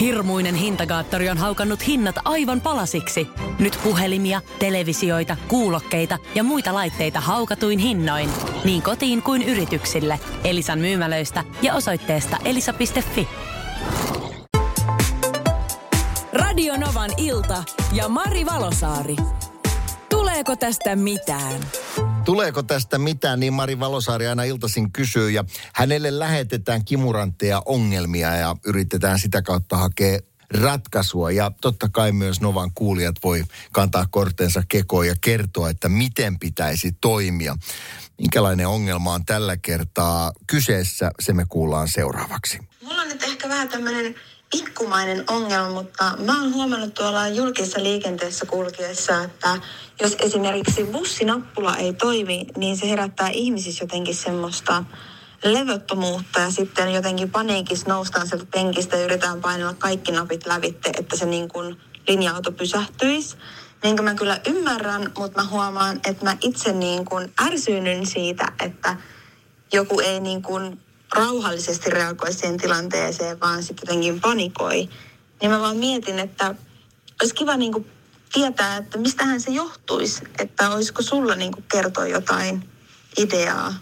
Hirmuinen hintakaattori on haukannut hinnat aivan palasiksi. Nyt puhelimia, televisioita, kuulokkeita ja muita laitteita haukatuin hinnoin. Niin kotiin kuin yrityksille. Elisan myymälöistä ja osoitteesta elisa.fi. Radio Novan ilta ja Mari Valosaari. Tuleeko tästä mitään? Tuleeko tästä mitään, niin Mari Valosaari aina iltaisin kysyy ja hänelle lähetetään kimuranteja ongelmia ja yritetään sitä kautta hakea ratkaisua. Ja totta kai myös Novan kuulijat voi kantaa kortensa kekoon ja kertoa, että miten pitäisi toimia. Minkälainen ongelma on tällä kertaa kyseessä, se me kuullaan seuraavaksi. Mulla on nyt ehkä vähän tämmöinen pikkumainen ongelma, mutta mä oon huomannut tuolla julkisessa liikenteessä kulkiessa, että jos esimerkiksi bussinappula ei toimi, niin se herättää ihmisissä jotenkin semmoista levottomuutta ja sitten jotenkin paniikissa noustaan sieltä penkistä ja yritetään painella kaikki napit lävitte, että se niin kuin linja-auto pysähtyisi. Niin mä kyllä ymmärrän, mutta mä huomaan, että mä itse niin kuin ärsyynnyn siitä, että joku ei niin kuin rauhallisesti reagoi siihen tilanteeseen, vaan sitten jotenkin panikoi. Niin mä vaan mietin, että olisi kiva niin kuin tietää, että mistähän se johtuisi. Että olisiko sulla niin kuin kertoa jotain ideaa,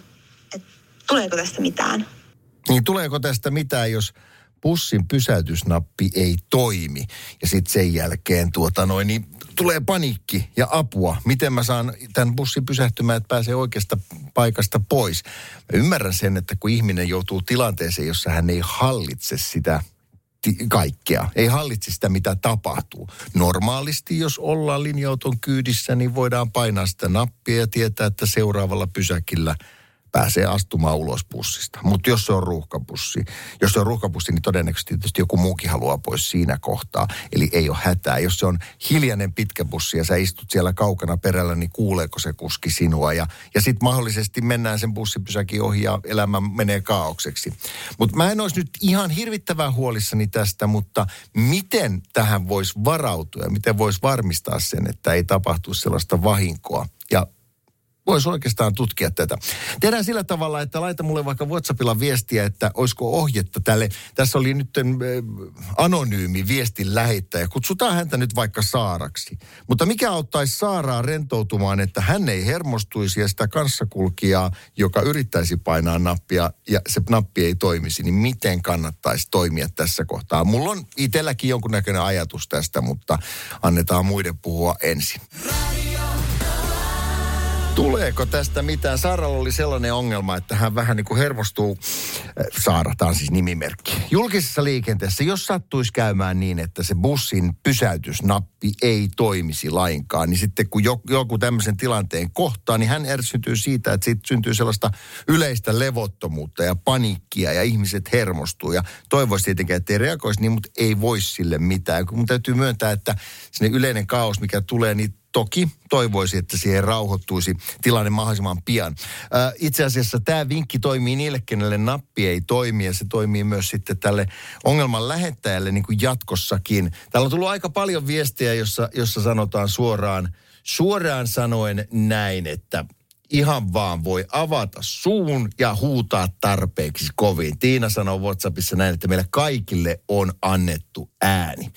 että tuleeko tästä mitään? Niin tuleeko tästä mitään, jos bussin pysäytysnappi ei toimi ja sitten sen jälkeen tuota noin, niin tulee panikki ja apua. Miten mä saan tämän bussin pysähtymään, että pääsee oikeasta paikasta pois. Mä ymmärrän sen, että kun ihminen joutuu tilanteeseen, jossa hän ei hallitse sitä kaikkea. Ei hallitse sitä, mitä tapahtuu. Normaalisti, jos ollaan linja-auton kyydissä, niin voidaan painaa sitä nappia ja tietää, että seuraavalla pysäkillä – pääsee astumaan ulos bussista. Mutta jos se on ruuhkabussi, jos se on ruuhkabussi, niin todennäköisesti tietysti joku muukin haluaa pois siinä kohtaa. Eli ei ole hätää. Jos se on hiljainen pitkä bussi ja sä istut siellä kaukana perällä, niin kuuleeko se kuski sinua. Ja, ja sitten mahdollisesti mennään sen bussipysäkin ohi ja elämä menee kaaukseksi. Mutta mä en olisi nyt ihan hirvittävän huolissani tästä, mutta miten tähän voisi varautua ja miten voisi varmistaa sen, että ei tapahtu sellaista vahinkoa. Ja voisi oikeastaan tutkia tätä. Tehdään sillä tavalla, että laita mulle vaikka WhatsAppilla viestiä, että olisiko ohjetta tälle. Tässä oli nyt äh, anonyymi viestin lähettäjä. Kutsutaan häntä nyt vaikka Saaraksi. Mutta mikä auttaisi Saaraa rentoutumaan, että hän ei hermostuisi ja sitä kanssakulkijaa, joka yrittäisi painaa nappia ja se nappi ei toimisi, niin miten kannattaisi toimia tässä kohtaa? Mulla on itselläkin jonkunnäköinen ajatus tästä, mutta annetaan muiden puhua ensin. Radio. Tuleeko tästä mitään? Saaralla oli sellainen ongelma, että hän vähän niin kuin hermostuu, äh, Saara, tämä on siis nimimerkki. Julkisessa liikenteessä, jos sattuisi käymään niin, että se bussin pysäytysnappi ei toimisi lainkaan, niin sitten kun joku tämmöisen tilanteen kohtaa, niin hän ärsyntyy siitä, että siitä syntyy sellaista yleistä levottomuutta ja paniikkia ja ihmiset hermostuu. Ja toivoisi tietenkin, että ei reagoisi niin, mutta ei voisi sille mitään. Mun täytyy myöntää, että sinne yleinen kaos, mikä tulee, niin toki toivoisi, että siihen rauhoittuisi tilanne mahdollisimman pian. Itse asiassa tämä vinkki toimii niille, kenelle nappi ei toimi ja se toimii myös sitten tälle ongelman lähettäjälle niin kuin jatkossakin. Täällä on tullut aika paljon viestejä, jossa, jossa sanotaan suoraan, suoraan sanoen näin, että ihan vaan voi avata suun ja huutaa tarpeeksi kovin. Tiina sanoo WhatsAppissa näin, että meille kaikille on annettu ääni.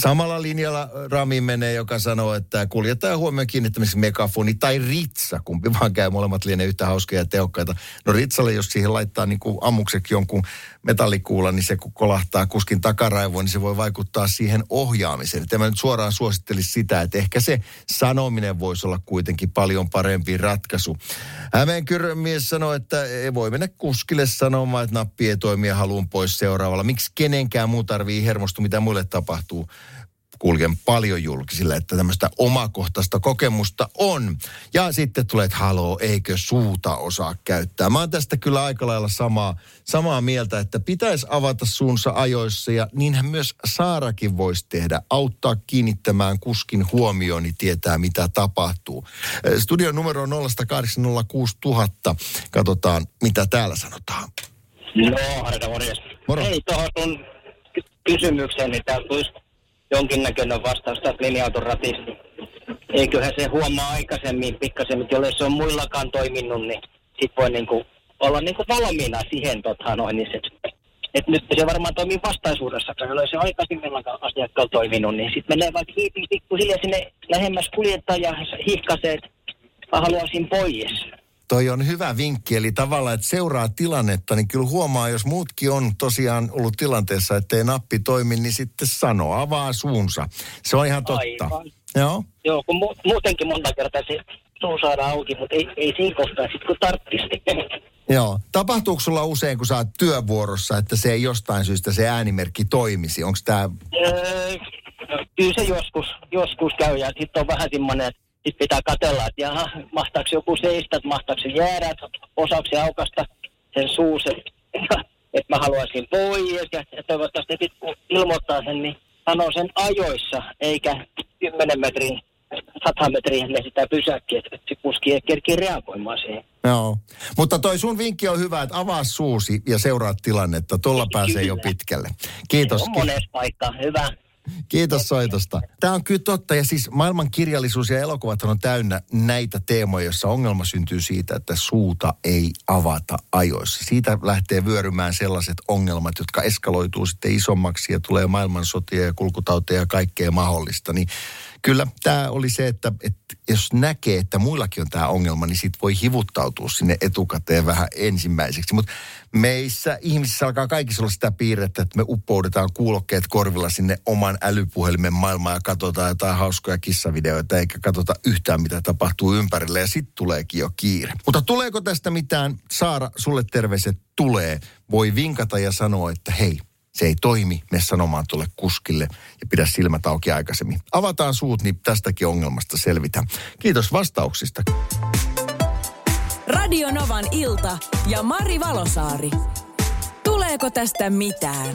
Samalla linjalla Rami menee, joka sanoo, että kuljettaja huomioon kiinnittämiseksi megafoni tai ritsa, kumpi vaan käy, molemmat lienee yhtä hauskoja ja tehokkaita. No ritsalle, jos siihen laittaa niin kuin ammukseksi jonkun metallikuula, niin se kun kolahtaa kuskin takaraivoon, niin se voi vaikuttaa siihen ohjaamiseen. Tämä nyt suoraan suosittelisi sitä, että ehkä se sanominen voisi olla kuitenkin paljon parempi ratkaisu. Hämeenkyrön mies sanoi, että ei voi mennä kuskille sanomaan, että nappi ei toimi ja haluun pois seuraavalla. Miksi kenenkään muu tarvii hermostua, mitä muille tapahtuu? Kuljen paljon julkisilla, että tämmöistä omakohtaista kokemusta on. Ja sitten tulee, että haloo, eikö suuta osaa käyttää. Mä oon tästä kyllä aika lailla samaa, samaa mieltä, että pitäisi avata suunsa ajoissa ja niinhän myös Saarakin voisi tehdä. Auttaa kiinnittämään kuskin huomioon, niin tietää mitä tapahtuu. Studion numero on 0806000. Katsotaan, mitä täällä sanotaan. No, Harta, morjes. Moro. Hei, tuohon sun kysymykseen, niin täällä tulisi jonkinnäköinen vastaus tästä linja-auton ratista. Eiköhän se huomaa aikaisemmin, pikkasen, jolle se on muillakaan toiminut, niin sit voi niinku olla niinku valmiina siihen tota noin, niin se että nyt se varmaan toimii vastaisuudessa, kun ei se aikaisemmin asiakkaalla toiminut, niin sitten menee vaikka hiipin pikkuhiljaa sinne lähemmäs kuljettaja hihkasee, että haluaisin pois. Toi on hyvä vinkki, eli tavallaan, että seuraa tilannetta, niin kyllä huomaa, jos muutkin on tosiaan ollut tilanteessa, ettei nappi toimi, niin sitten sano, avaa suunsa. Se on ihan totta. Aivan. Joo. Joo, kun mu- muutenkin monta kertaa se suu saadaan auki, mutta ei, ei siinä kohtaa sitten kun tarttisi. Joo. Tapahtuuko sulla usein, kun sä oot työvuorossa, että se ei jostain syystä se äänimerkki toimisi? Onko tämä... Öö, kyllä se joskus, joskus käy ja sitten on vähän semmoinen, että sit pitää katella, että jaha, mahtaako joku seistä, että mahtaako se jäädä, että osaako se aukasta sen suusen, että mä haluaisin pois ja, ja toivottavasti sitten kun ilmoittaa sen, niin sanoo sen ajoissa, eikä 10 metrin 100 metriä ennen sitä pysäkkiä, että se kuski ei kerki reagoimaan siihen. Joo, mutta toi sun vinkki on hyvä, että avaa suusi ja seuraa tilannetta. Tuolla pääsee jo pitkälle. Kiitos. Se on monessa paikkaa. Hyvä. Kiitos soitosta. Tämä on kyllä totta ja siis maailman kirjallisuus ja elokuvat on täynnä näitä teemoja, joissa ongelma syntyy siitä, että suuta ei avata ajoissa. Siitä lähtee vyörymään sellaiset ongelmat, jotka eskaloituu sitten isommaksi ja tulee maailmansotia ja kulkutauteja ja kaikkea mahdollista. Niin kyllä tämä oli se, että, että jos näkee, että muillakin on tämä ongelma, niin sitten voi hivuttautua sinne etukäteen vähän ensimmäiseksi. Mutta meissä ihmisissä alkaa kaikissa olla sitä piirrettä, että me uppoudetaan kuulokkeet korvilla sinne oman älypuhelimen maailmaan ja katsotaan jotain hauskoja kissavideoita, eikä katsota yhtään mitä tapahtuu ympärillä ja sitten tuleekin jo kiire. Mutta tuleeko tästä mitään? Saara, sulle terveiset tulee. Voi vinkata ja sanoa, että hei, se ei toimi, me sanomaan tuolle kuskille ja pidä silmät auki aikaisemmin. Avataan suut, niin tästäkin ongelmasta selvitään. Kiitos vastauksista. Radio Novan ilta ja Mari Valosaari. Tuleeko tästä mitään?